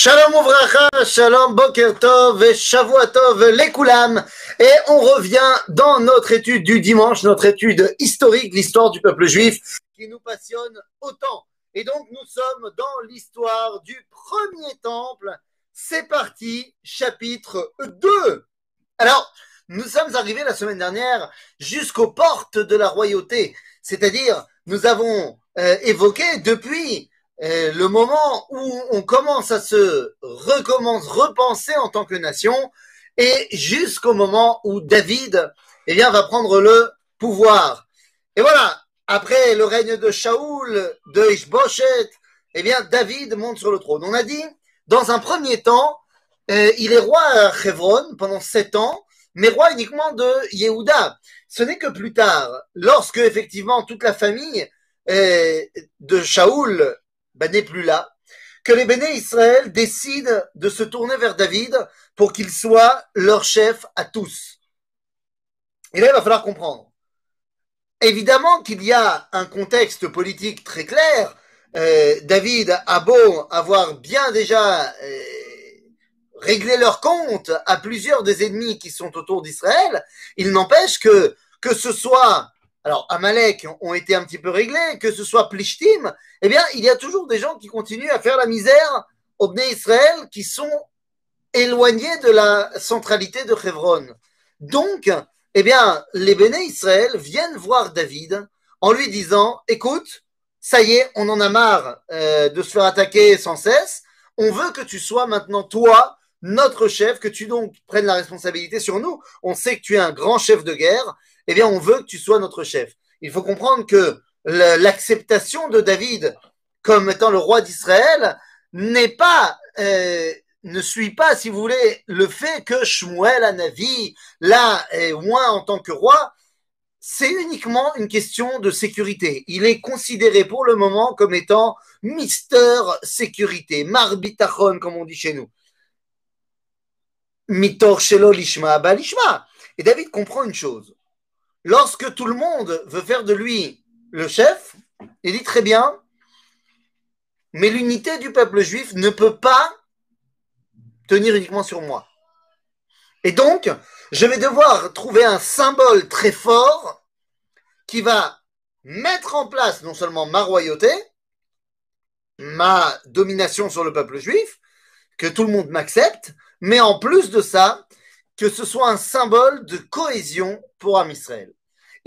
Shalom Ouvracha, Shalom Boker Tov et Shavuatov Lekulam. Et on revient dans notre étude du dimanche, notre étude historique, l'histoire du peuple juif qui nous passionne autant. Et donc nous sommes dans l'histoire du premier temple. C'est parti, chapitre 2. Alors, nous sommes arrivés la semaine dernière jusqu'aux portes de la royauté. C'est-à-dire, nous avons euh, évoqué depuis euh, le moment où on commence à se recommence repenser en tant que nation et jusqu'au moment où David eh bien, va prendre le pouvoir. Et voilà, après le règne de Shaoul, de Ishboshet, eh bien, David monte sur le trône. On a dit, dans un premier temps, euh, il est roi à Hebron pendant sept ans, mais roi uniquement de Yehuda. Ce n'est que plus tard, lorsque effectivement toute la famille euh, de Shaoul ben, n'est plus là, que les béné Israël décident de se tourner vers David pour qu'il soit leur chef à tous. Et là, il va falloir comprendre. Évidemment qu'il y a un contexte politique très clair. Euh, David a beau avoir bien déjà euh, réglé leur compte à plusieurs des ennemis qui sont autour d'Israël, il n'empêche que que ce soit alors Amalek ont été un petit peu réglés, que ce soit Plishtim, eh bien, il y a toujours des gens qui continuent à faire la misère aux Bnei Israël qui sont éloignés de la centralité de Hebron. Donc, eh bien, les Bnei Israël viennent voir David en lui disant, écoute, ça y est, on en a marre euh, de se faire attaquer sans cesse, on veut que tu sois maintenant toi notre chef, que tu donc prennes la responsabilité sur nous. On sait que tu es un grand chef de guerre, eh bien, on veut que tu sois notre chef. Il faut comprendre que l'acceptation de David comme étant le roi d'Israël n'est pas, euh, ne suit pas, si vous voulez, le fait que Shmuel Anavi, là, est moins en tant que roi, c'est uniquement une question de sécurité. Il est considéré pour le moment comme étant Mister Sécurité, Marbitachon, comme on dit chez nous. Mitor Shelo Lishma. Et David comprend une chose lorsque tout le monde veut faire de lui le chef, il dit très bien, mais l'unité du peuple juif ne peut pas tenir uniquement sur moi. Et donc, je vais devoir trouver un symbole très fort qui va mettre en place non seulement ma royauté, ma domination sur le peuple juif, que tout le monde m'accepte, mais en plus de ça, que ce soit un symbole de cohésion pour Am Israël.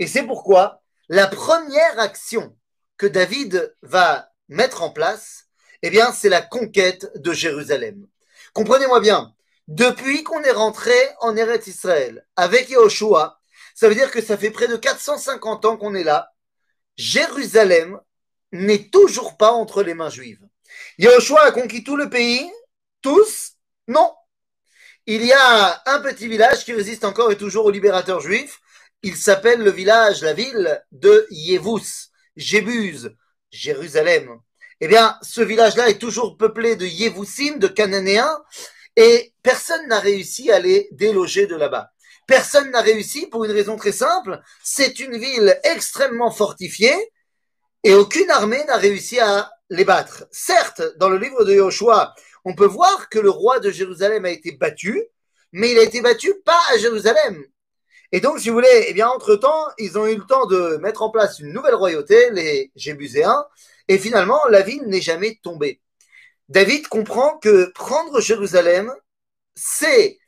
Et c'est pourquoi la première action que David va mettre en place, eh bien, c'est la conquête de Jérusalem. Comprenez-moi bien, depuis qu'on est rentré en Eretz Israël avec Yahushua, ça veut dire que ça fait près de 450 ans qu'on est là. Jérusalem n'est toujours pas entre les mains juives. Yahushua a conquis tout le pays, tous Non. Il y a un petit village qui résiste encore et toujours aux libérateurs juifs, il s'appelle le village, la ville de Yevus, Jébuse, Jérusalem. Eh bien, ce village-là est toujours peuplé de Yevusim, de Cananéens, et personne n'a réussi à les déloger de là-bas. Personne n'a réussi pour une raison très simple, c'est une ville extrêmement fortifiée, et aucune armée n'a réussi à les battre. Certes, dans le livre de Joshua, on peut voir que le roi de Jérusalem a été battu, mais il a été battu pas à Jérusalem, et donc, si vous voulez, eh bien, entre-temps, ils ont eu le temps de mettre en place une nouvelle royauté, les Jébuséens, et finalement, la ville n'est jamais tombée. David comprend que prendre Jérusalem, c'est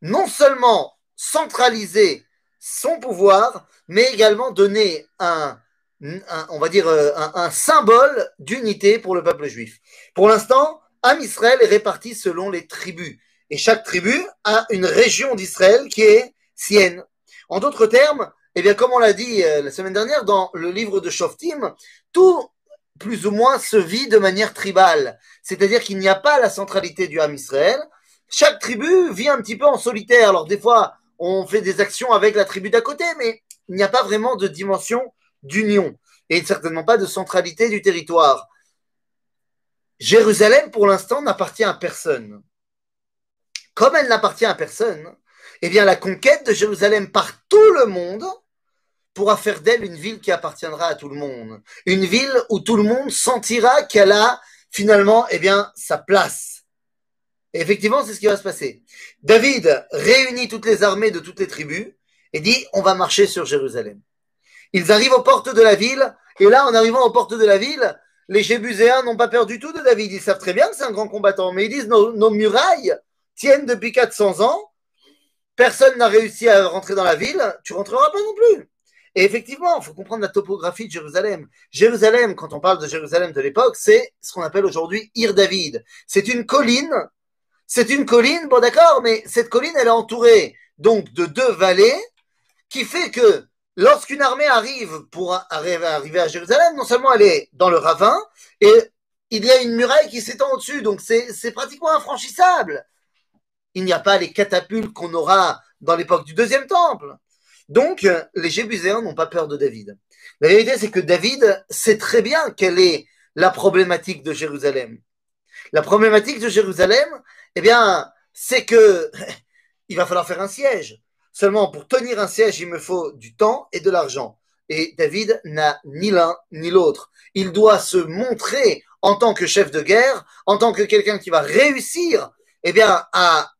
non seulement centraliser son pouvoir, mais également donner un, on va dire, un, un symbole d'unité pour le peuple juif. Pour l'instant, Am Israël est réparti selon les tribus. Et chaque tribu a une région d'Israël qui est sienne. En d'autres termes, eh comme on l'a dit euh, la semaine dernière dans le livre de Shoftim, tout plus ou moins se vit de manière tribale. C'est-à-dire qu'il n'y a pas la centralité du Ham Israël. Chaque tribu vit un petit peu en solitaire. Alors, des fois, on fait des actions avec la tribu d'à côté, mais il n'y a pas vraiment de dimension d'union et certainement pas de centralité du territoire. Jérusalem, pour l'instant, n'appartient à personne. Comme elle n'appartient à personne, eh la conquête de Jérusalem par tout le monde pourra faire d'elle une ville qui appartiendra à tout le monde. Une ville où tout le monde sentira qu'elle a finalement eh bien, sa place. Et effectivement, c'est ce qui va se passer. David réunit toutes les armées de toutes les tribus et dit on va marcher sur Jérusalem. Ils arrivent aux portes de la ville, et là, en arrivant aux portes de la ville, les Jébuséens n'ont pas peur du tout de David. Ils savent très bien que c'est un grand combattant, mais ils disent nos, nos murailles tiennent depuis 400 ans, personne n'a réussi à rentrer dans la ville, tu rentreras pas non plus. Et effectivement, il faut comprendre la topographie de Jérusalem. Jérusalem, quand on parle de Jérusalem de l'époque, c'est ce qu'on appelle aujourd'hui Ir David. C'est une colline. C'est une colline, bon d'accord, mais cette colline, elle est entourée donc de deux vallées qui fait que lorsqu'une armée arrive pour arriver à Jérusalem, non seulement elle est dans le ravin, et il y a une muraille qui s'étend au-dessus, donc c'est pratiquement infranchissable. Il n'y a pas les catapultes qu'on aura dans l'époque du deuxième temple. Donc, les Jébuséens n'ont pas peur de David. La vérité, c'est que David sait très bien quelle est la problématique de Jérusalem. La problématique de Jérusalem, eh bien, c'est que il va falloir faire un siège. Seulement, pour tenir un siège, il me faut du temps et de l'argent. Et David n'a ni l'un ni l'autre. Il doit se montrer en tant que chef de guerre, en tant que quelqu'un qui va réussir, eh bien, à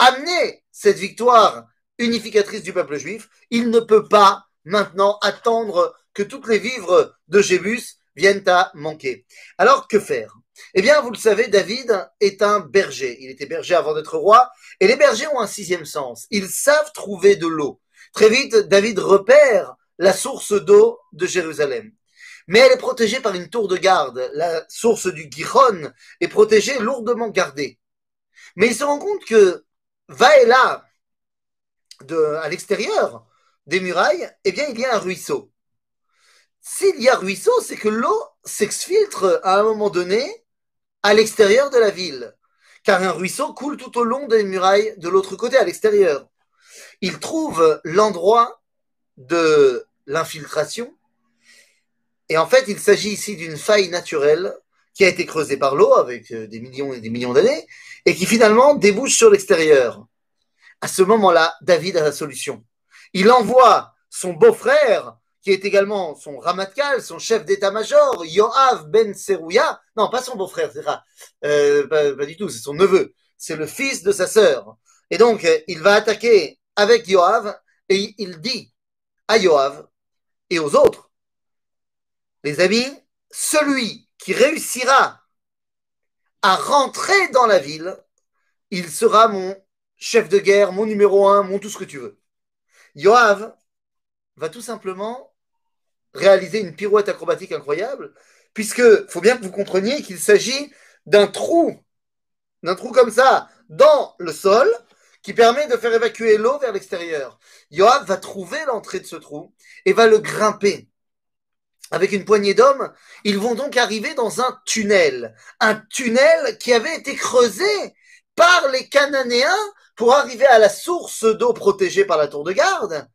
amener cette victoire unificatrice du peuple juif. Il ne peut pas maintenant attendre que toutes les vivres de Jébus viennent à manquer. Alors, que faire? Eh bien, vous le savez, David est un berger. Il était berger avant d'être roi. Et les bergers ont un sixième sens. Ils savent trouver de l'eau. Très vite, David repère la source d'eau de Jérusalem. Mais elle est protégée par une tour de garde. La source du Gihon est protégée, lourdement gardée. Mais il se rend compte que va et là, à l'extérieur des murailles, eh bien, il y a un ruisseau. S'il y a ruisseau, c'est que l'eau s'exfiltre à un moment donné à l'extérieur de la ville car un ruisseau coule tout au long des murailles de l'autre côté, à l'extérieur. Il trouve l'endroit de l'infiltration, et en fait, il s'agit ici d'une faille naturelle qui a été creusée par l'eau avec euh, des millions et des millions d'années, et qui finalement débouche sur l'extérieur. À ce moment-là, David a la solution. Il envoie son beau-frère qui est également son Ramatkal, son chef d'état-major, Yoav ben Serouya. Non, pas son beau-frère, euh, pas, pas, du tout, c'est son neveu. C'est le fils de sa sœur. Et donc, il va attaquer avec Yoav et il dit à Yoav et aux autres, les amis, celui qui réussira à rentrer dans la ville, il sera mon chef de guerre, mon numéro un, mon tout ce que tu veux. Yoav va tout simplement réaliser une pirouette acrobatique incroyable, puisque faut bien que vous compreniez qu'il s'agit d'un trou, d'un trou comme ça, dans le sol, qui permet de faire évacuer l'eau vers l'extérieur. Yoav va trouver l'entrée de ce trou et va le grimper. Avec une poignée d'hommes, ils vont donc arriver dans un tunnel. Un tunnel qui avait été creusé par les Cananéens pour arriver à la source d'eau protégée par la tour de garde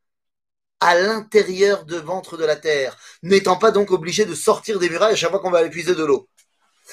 à l'intérieur de ventre de la terre, n'étant pas donc obligé de sortir des murailles à chaque fois qu'on va épuiser de l'eau.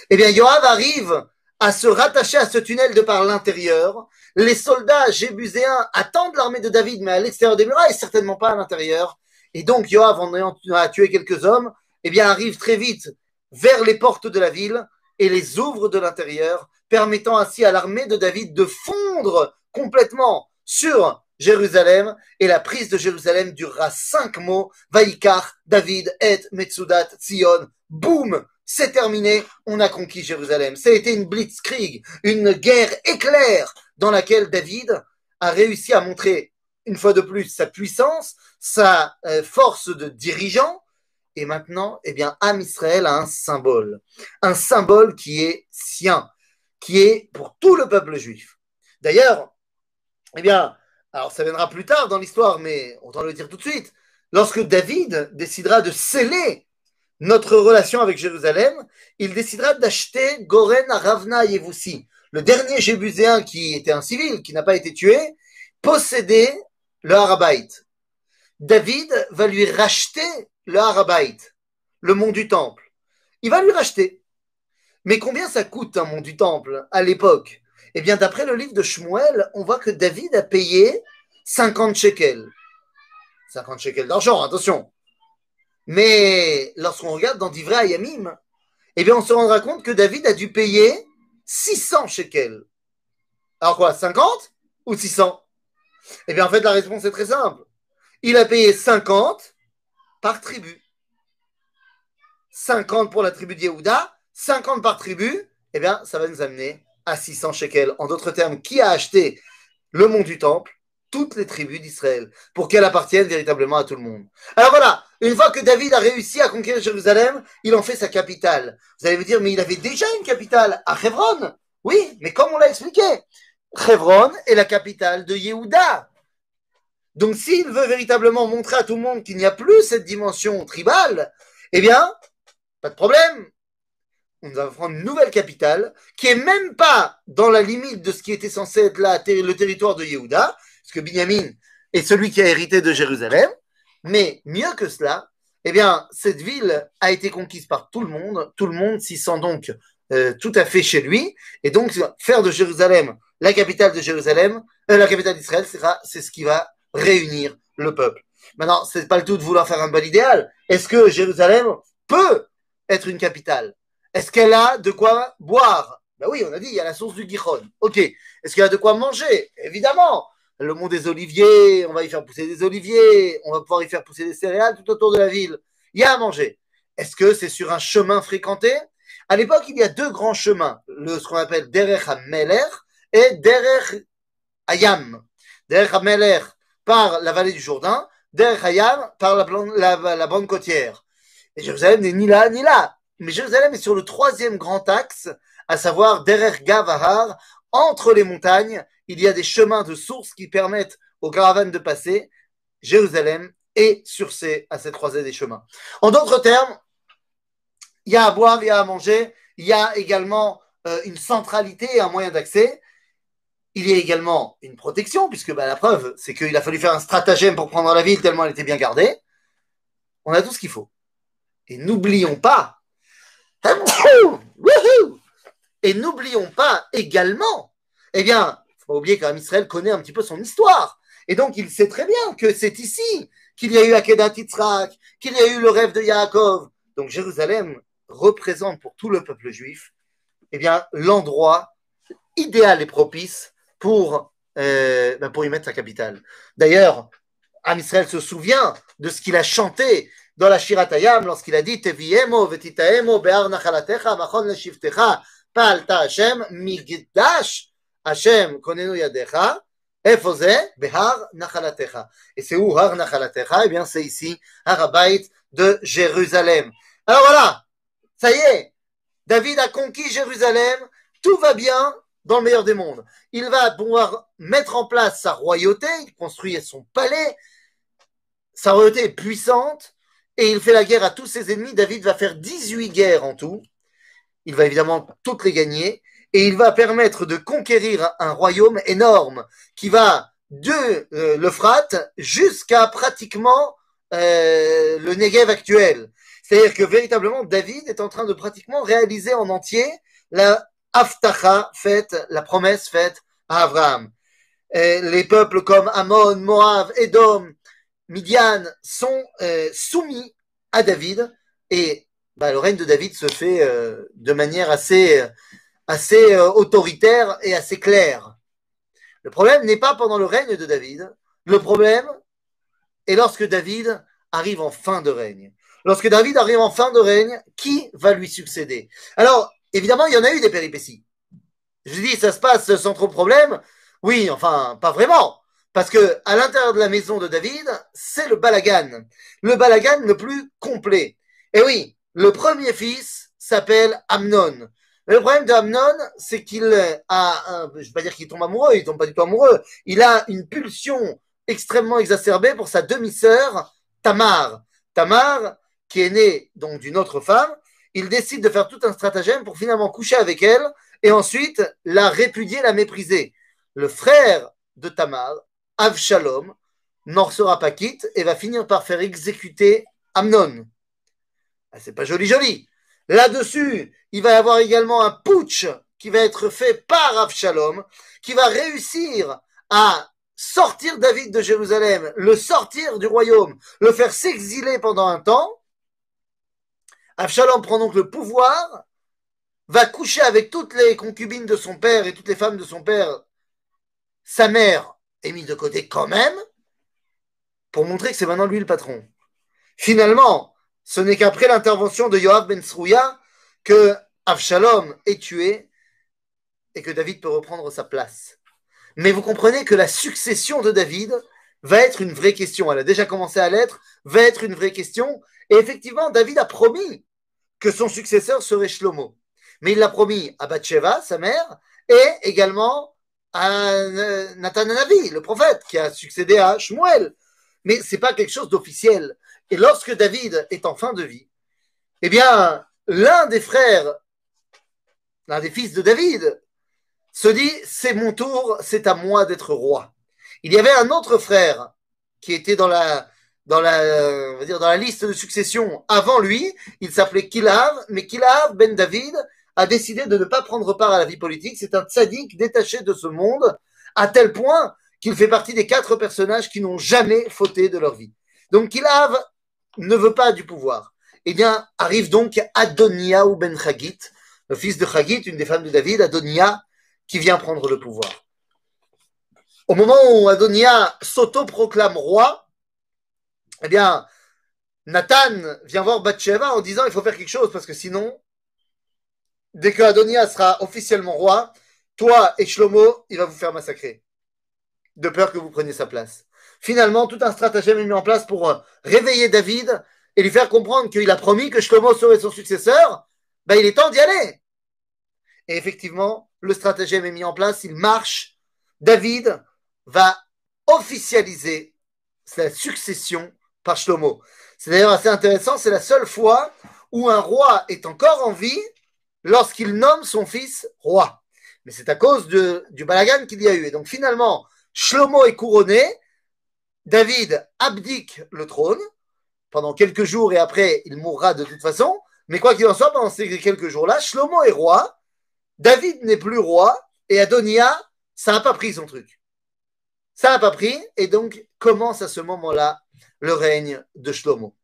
Eh bien, Yoav arrive à se rattacher à ce tunnel de par l'intérieur. Les soldats jébuséens attendent l'armée de David, mais à l'extérieur des murailles, certainement pas à l'intérieur. Et donc, Yoav, en ayant tué quelques hommes, eh bien, arrive très vite vers les portes de la ville et les ouvre de l'intérieur, permettant ainsi à l'armée de David de fondre complètement sur Jérusalem, et la prise de Jérusalem durera cinq mots. Vaikar, David, et Metsudat, Zion. Boum! C'est terminé, on a conquis Jérusalem. Ça a été une blitzkrieg, une guerre éclair dans laquelle David a réussi à montrer une fois de plus sa puissance, sa euh, force de dirigeant. Et maintenant, eh bien, Am Israël a un symbole. Un symbole qui est sien, qui est pour tout le peuple juif. D'ailleurs, eh bien, alors ça viendra plus tard dans l'histoire, mais autant le dire tout de suite. Lorsque David décidera de sceller notre relation avec Jérusalem, il décidera d'acheter Goren à Ravna Yevoussi. Le dernier Jébuséen qui était un civil, qui n'a pas été tué, possédait le Harabait. David va lui racheter le Harabait, le mont du Temple. Il va lui racheter. Mais combien ça coûte un mont du Temple à l'époque? Eh bien, d'après le livre de Shmuel, on voit que David a payé 50 shekels. 50 shekels d'argent, attention. Mais lorsqu'on regarde dans Divrei Ayamim, eh bien, on se rendra compte que David a dû payer 600 shekels. Alors quoi, 50 ou 600 Eh bien, en fait, la réponse est très simple. Il a payé 50 par tribu. 50 pour la tribu de Yehuda, 50 par tribu, eh bien, ça va nous amener à 600 shekels. En d'autres termes, qui a acheté le mont du temple? Toutes les tribus d'Israël, pour qu'elles appartiennent véritablement à tout le monde. Alors voilà, une fois que David a réussi à conquérir Jérusalem, il en fait sa capitale. Vous allez me dire, mais il avait déjà une capitale à Hebron. Oui, mais comme on l'a expliqué, Hebron est la capitale de Yehuda. Donc s'il veut véritablement montrer à tout le monde qu'il n'y a plus cette dimension tribale, eh bien, pas de problème. On va prendre une nouvelle capitale qui est même pas dans la limite de ce qui était censé être le territoire de Yehuda, parce que Binyamin est celui qui a hérité de Jérusalem. Mais mieux que cela, eh bien, cette ville a été conquise par tout le monde. Tout le monde s'y sent donc euh, tout à fait chez lui. Et donc, faire de Jérusalem la capitale de Jérusalem, euh, la capitale d'Israël, c'est ce qui va réunir le peuple. Maintenant, c'est pas le tout de vouloir faire un bon idéal. Est-ce que Jérusalem peut être une capitale? Est-ce qu'elle a de quoi boire? Ben oui, on a dit, il y a la source du Giron. Ok. Est-ce qu'il y a de quoi manger? Évidemment le mont des oliviers, on va y faire pousser des oliviers, on va pouvoir y faire pousser des céréales tout autour de la ville. Il y a à manger. Est-ce que c'est sur un chemin fréquenté? À l'époque, il y a deux grands chemins, le, ce qu'on appelle Derech HaMeler et Derech Hayam. Derech HaMeler par la vallée du Jourdain, Derech Hayam par la, la, bande côtière. Et Jérusalem n'est ni là ni là. Mais Jérusalem est sur le troisième grand axe, à savoir Derech Gavahar, entre les montagnes il y a des chemins de source qui permettent aux caravanes de passer. Jérusalem est sur ces, à cette croisée des chemins. En d'autres termes, il y a à boire, il y a à manger, il y a également euh, une centralité et un moyen d'accès. Il y a également une protection, puisque bah, la preuve, c'est qu'il a fallu faire un stratagème pour prendre la ville tellement elle était bien gardée. On a tout ce qu'il faut. Et n'oublions pas, et n'oublions pas également, eh bien, faut pas oublier Israël connaît un petit peu son histoire. Et donc, il sait très bien que c'est ici qu'il y a eu Akedat Yitzhak, qu'il y a eu le rêve de Yaakov. Donc, Jérusalem représente pour tout le peuple juif eh bien, l'endroit idéal et propice pour, euh, ben, pour y mettre sa capitale. D'ailleurs, Am Israël se souvient de ce qu'il a chanté dans la Shiratayam lorsqu'il a dit Teviemo vetitaemo be'ar nachalatecha machon leshivtecha palta Hashem migdash Hashem, konenu yadecha, efoze, behar nachalatecha. Et c'est où har nachalatecha? Eh bien, c'est ici, Harabait de Jérusalem. Alors voilà, ça y est, David a conquis Jérusalem, tout va bien dans le meilleur des mondes. Il va pouvoir mettre en place sa royauté, il construit son palais, sa royauté est puissante, et il fait la guerre à tous ses ennemis. David va faire 18 guerres en tout. Il va évidemment toutes les gagner et il va permettre de conquérir un royaume énorme qui va de euh, l'Euphrate jusqu'à pratiquement euh, le Negev actuel. C'est-à-dire que véritablement, David est en train de pratiquement réaliser en entier la Aftacha faite, la promesse faite à Abraham. les peuples comme Ammon, Moab, Edom, Midian sont euh, soumis à David et bah, le règne de David se fait euh, de manière assez assez euh, autoritaire et assez clair. Le problème n'est pas pendant le règne de David. Le problème est lorsque David arrive en fin de règne. Lorsque David arrive en fin de règne, qui va lui succéder? Alors, évidemment, il y en a eu des péripéties. Je dis, ça se passe sans trop de problème. Oui, enfin, pas vraiment. Parce que à l'intérieur de la maison de David, c'est le balagan. Le balagan le plus complet. Et oui, le premier fils s'appelle Amnon. Le problème d'Amnon, c'est qu'il a, je vais pas dire qu'il tombe amoureux, il tombe pas du tout amoureux. Il a une pulsion extrêmement exacerbée pour sa demi-sœur Tamar. Tamar, qui est née donc d'une autre femme, il décide de faire tout un stratagème pour finalement coucher avec elle et ensuite la répudier, la mépriser. Le frère de Tamar, Avshalom, n'en sera pas quitte et va finir par faire exécuter Amnon. Ah, c'est pas joli joli. Là-dessus, il va y avoir également un putsch qui va être fait par Avshalom, qui va réussir à sortir David de Jérusalem, le sortir du royaume, le faire s'exiler pendant un temps. Avshalom prend donc le pouvoir, va coucher avec toutes les concubines de son père et toutes les femmes de son père sa mère est mise de côté quand même pour montrer que c'est maintenant lui le patron. Finalement, ce n'est qu'après l'intervention de Yoav Ben Srouya que Avshalom est tué et que David peut reprendre sa place. Mais vous comprenez que la succession de David va être une vraie question. Elle a déjà commencé à l'être, va être une vraie question. Et effectivement, David a promis que son successeur serait Shlomo. Mais il l'a promis à Bathsheba, sa mère, et également à Nathan Navi, le prophète, qui a succédé à Shmuel. Mais ce n'est pas quelque chose d'officiel. Et lorsque David est en fin de vie, eh bien, l'un des frères, l'un des fils de David, se dit c'est mon tour, c'est à moi d'être roi. Il y avait un autre frère qui était dans la dans la liste de succession avant lui, il s'appelait Kilav, mais Kilav ben David a décidé de ne pas prendre part à la vie politique, c'est un tzaddik détaché de ce monde à tel point qu'il fait partie des quatre personnages qui n'ont jamais fauté de leur vie. Donc Kilav ne veut pas du pouvoir. Eh bien, arrive donc Adonia ou Ben Chagit, le fils de Chagit, une des femmes de David, Adonia, qui vient prendre le pouvoir. Au moment où Adonia s'auto-proclame roi, eh bien, Nathan vient voir Bathsheba en disant il faut faire quelque chose parce que sinon, dès que Adonia sera officiellement roi, toi et Shlomo, il va vous faire massacrer. De peur que vous preniez sa place. Finalement, tout un stratagème est mis en place pour euh, réveiller David et lui faire comprendre qu'il a promis que Shlomo serait son successeur. Ben, il est temps d'y aller. Et effectivement, le stratagème est mis en place, il marche. David va officialiser sa succession par Shlomo. C'est d'ailleurs assez intéressant, c'est la seule fois où un roi est encore en vie lorsqu'il nomme son fils roi. Mais c'est à cause du balagan qu'il y a eu. Et donc finalement, Shlomo est couronné, David abdique le trône pendant quelques jours et après il mourra de toute façon. Mais quoi qu'il en soit, pendant ces quelques jours-là, Shlomo est roi David n'est plus roi et Adonia, ça n'a pas pris son truc. Ça n'a pas pris et donc commence à ce moment-là le règne de Shlomo.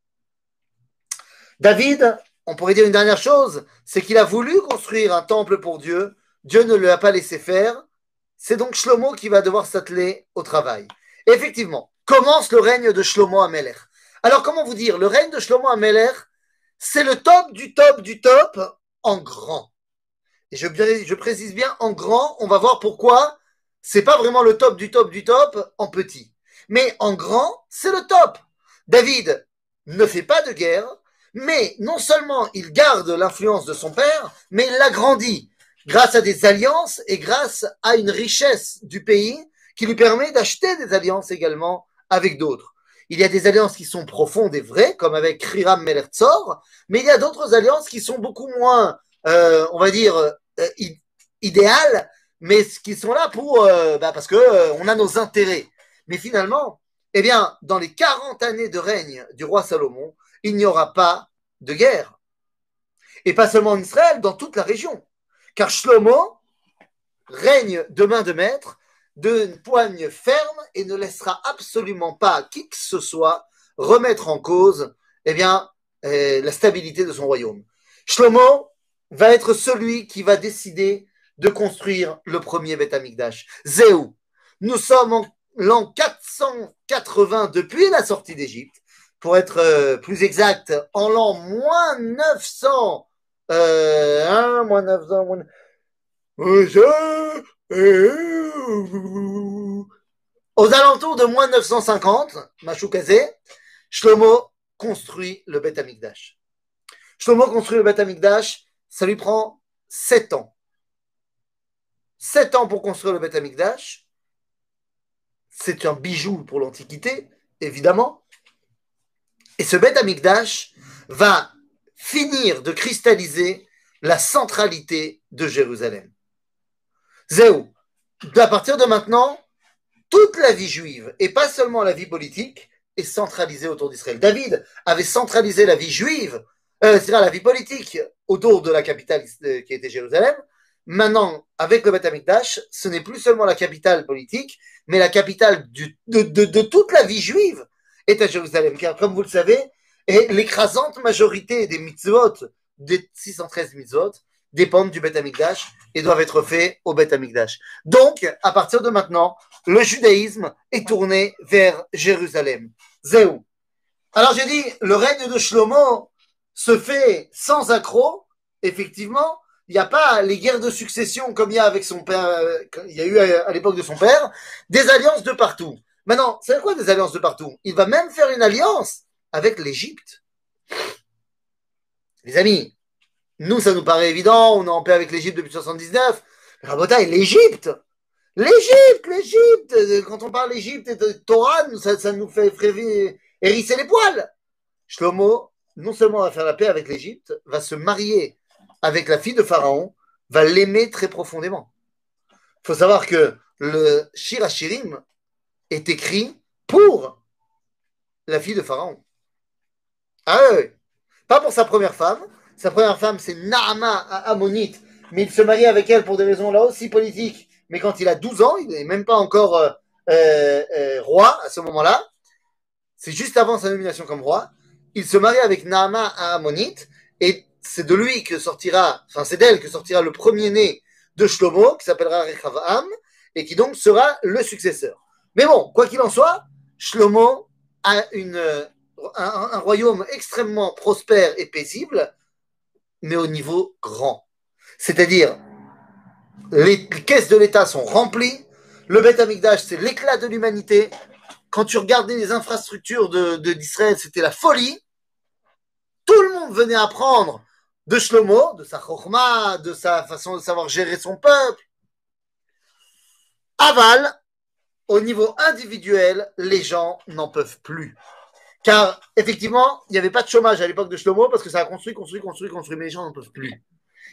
David, on pourrait dire une dernière chose, c'est qu'il a voulu construire un temple pour Dieu. Dieu ne lui a pas laissé faire. C'est donc Shlomo qui va devoir s'atteler au travail. effectivement, commence le règne de Shlomo Ameler. Alors, comment vous dire, le règne de Shlomo Ameler, c'est le top du top du top en grand. Et je, je précise bien en grand, on va voir pourquoi c'est pas vraiment le top du top du top en petit. Mais en grand, c'est le top. David ne fait pas de guerre, mais non seulement il garde l'influence de son père, mais il l'agrandit grâce à des alliances et grâce à une richesse du pays qui lui permet d'acheter des alliances également avec d'autres. Il y a des alliances qui sont profondes et vraies, comme avec Hiram Melertzor, mais il y a d'autres alliances qui sont beaucoup moins euh, on va dire, euh, idéal, mais qui sont là pour, euh, bah, parce que on a nos intérêts. Mais finalement, eh bien, dans les 40 années de règne du roi Salomon, il n'y aura pas de guerre. Et pas seulement en Israël, dans toute la région. Car Shlomo règne de main de maître, d'une poigne ferme et ne laissera absolument pas qui que ce soit remettre en cause eh bien, la stabilité de son royaume. Shlomo va être celui qui va décider de construire le premier Beth Amikdash. Zéou. Nous sommes en l'an 480 depuis la sortie d'Égypte. Pour être euh, plus exact, en l'an moins 900, euh, hein, moins 900, moins... Aux alentours de moins 950, Machoukazé, Shlomo construit le Beth Amikdash. Shlomo construit le Beth Amikdash ça lui prend sept ans. Sept ans pour construire le Beth Amikdash. C'est un bijou pour l'Antiquité, évidemment. Et ce Beth Amikdash va finir de cristalliser la centralité de Jérusalem. Zéou, à partir de maintenant, toute la vie juive, et pas seulement la vie politique, est centralisée autour d'Israël. David avait centralisé la vie juive euh, c'est-à-dire la vie politique autour de la capitale euh, qui était Jérusalem. Maintenant, avec le Beth Amikdash, ce n'est plus seulement la capitale politique, mais la capitale de, toute la vie juive est à Jérusalem. Car, comme vous le savez, l'écrasante majorité des mitzvot, des 613 mitzvot, dépendent du Beth Amikdash et doivent être faits au Beth Amikdash. Donc, à partir de maintenant, le judaïsme est tourné vers Jérusalem. Zéou. Alors j'ai dit, le règne de Shlomo se fait sans accroc, effectivement. Il n'y a pas les guerres de succession comme il y a avec son père, euh, il y a eu à l'époque de son père, des alliances de partout. Maintenant, c'est quoi des alliances de partout? Il va même faire une alliance avec l'Égypte. Les amis, nous, ça nous paraît évident, on est en paix avec l'Égypte depuis 79. Rabotaï, l'Égypte L'Égypte, l'Égypte Quand on parle d'Égypte et de Torah, ça, nous fait hérisser les poils. Shlomo, non seulement va faire la paix avec l'Égypte, va se marier avec la fille de Pharaon, va l'aimer très profondément. Il faut savoir que le Shir est écrit pour la fille de Pharaon. Ah oui, pas pour sa première femme, sa première femme, c'est Naama Ammonite, mais il se marie avec elle pour des raisons là aussi politiques. Mais quand il a 12 ans, il n'est même pas encore euh, euh, euh, roi à ce moment-là. C'est juste avant sa nomination comme roi. Il se marie avec Naama Ammonite et c'est de lui que sortira, enfin c'est d'elle que sortira le premier-né de Shlomo, qui s'appellera Rechavam, et qui donc sera le successeur. Mais bon, quoi qu'il en soit, Shlomo a une, un royaume extrêmement prospère et paisible, mais au niveau grand. C'est-à-dire, les caisses de l'État sont remplies, le Beth Amikdash, c'est l'éclat de l'humanité. Quand tu regardais les infrastructures d'Israël, de, c'était la folie. Tout le monde venait apprendre de Shlomo, de sa chorma, de sa façon de savoir gérer son peuple. Aval, au niveau individuel, les gens n'en peuvent plus. Car effectivement, il n'y avait pas de chômage à l'époque de Shlomo parce que ça a construit, construit, construit, construit, mais les gens n'en peuvent plus.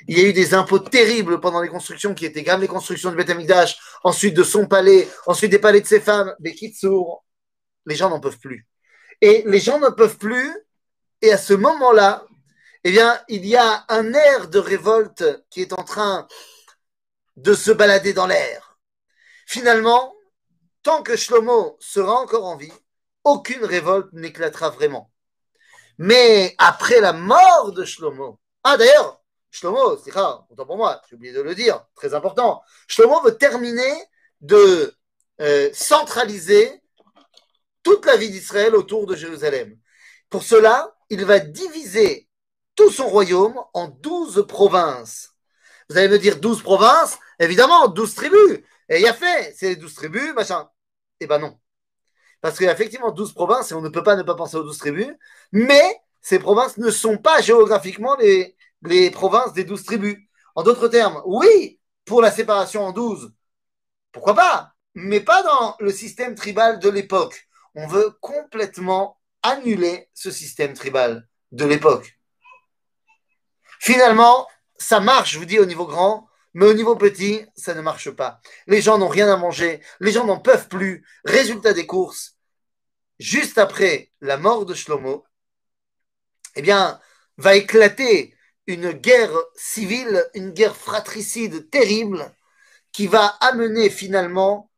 Il y a eu des impôts terribles pendant les constructions qui étaient graves, les constructions de Beth Amikdash, ensuite de son palais, ensuite des palais de ses femmes, des Kitsour. Les gens n'en peuvent plus. Et les gens n'en peuvent plus. Et à ce moment-là, eh bien, il y a un air de révolte qui est en train de se balader dans l'air. Finalement, tant que Shlomo sera encore en vie, aucune révolte n'éclatera vraiment. Mais après la mort de Shlomo, ah d'ailleurs, Shlomo, c'est rare, autant pour moi, j'ai oublié de le dire, très important. Shlomo veut terminer de euh, centraliser toute la vie d'Israël autour de Jérusalem. Pour cela, il va diviser tout son royaume en douze provinces. Vous allez me dire douze provinces? Évidemment, douze tribus. Et il a fait, c'est douze tribus, machin. Eh ben non. Parce qu'il y a effectivement 12 provinces et on ne peut pas ne pas penser aux 12 tribus, mais ces provinces ne sont pas géographiquement les, les provinces des 12 tribus. En d'autres termes, oui, pour la séparation en 12, pourquoi pas, mais pas dans le système tribal de l'époque. On veut complètement annuler ce système tribal de l'époque. Finalement, ça marche, je vous dis, au niveau grand, mais au niveau petit, ça ne marche pas. Les gens n'ont rien à manger, les gens n'en peuvent plus. Résultat des courses, juste après la mort de Shlomo, eh bien, va éclater une guerre civile, une guerre fratricide terrible, qui va amener finalement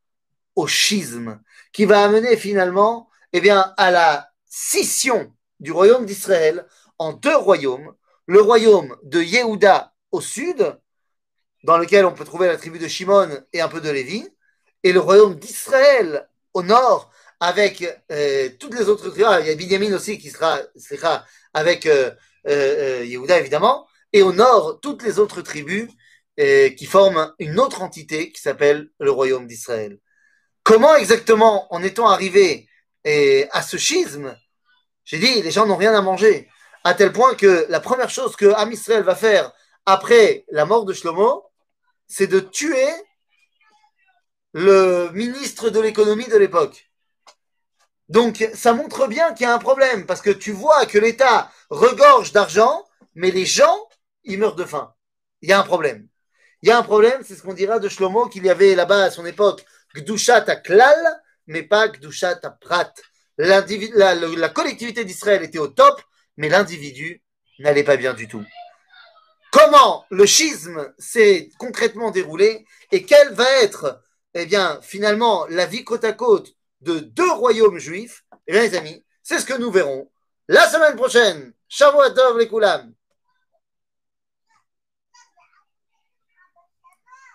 au schisme, qui va amener finalement, eh bien, à la scission du royaume d'Israël en deux royaumes, le royaume de Yehuda au sud, dans lequel on peut trouver la tribu de Shimon et un peu de Lévi, et le royaume d'Israël au nord, avec euh, toutes les autres tribus. Ah, il y a Binyamin aussi qui sera, avec euh, euh, Yehuda, évidemment. Et au nord, toutes les autres tribus qui forment une autre entité qui s'appelle le royaume d'Israël. Comment exactement en est-on arrivé à ce schisme? J'ai dit, les gens n'ont rien à manger. À tel point que la première chose que Am Israël va faire après la mort de Shlomo, c'est de tuer le ministre de l'économie de l'époque. Donc, ça montre bien qu'il y a un problème, parce que tu vois que l'État regorge d'argent, mais les gens, ils meurent de faim. Il y a un problème. Il y a un problème, c'est ce qu'on dira de Shlomo, qu'il y avait là-bas à son époque, Gdushat à Klal, mais pas Gdushat à Prat. La, la collectivité d'Israël était au top, mais l'individu n'allait pas bien du tout. Comment le schisme s'est concrètement déroulé et quelle va être, eh bien, finalement, la vie côte à côte de deux royaumes juifs, eh bien les amis, c'est ce que nous verrons la semaine prochaine. Shavuot les.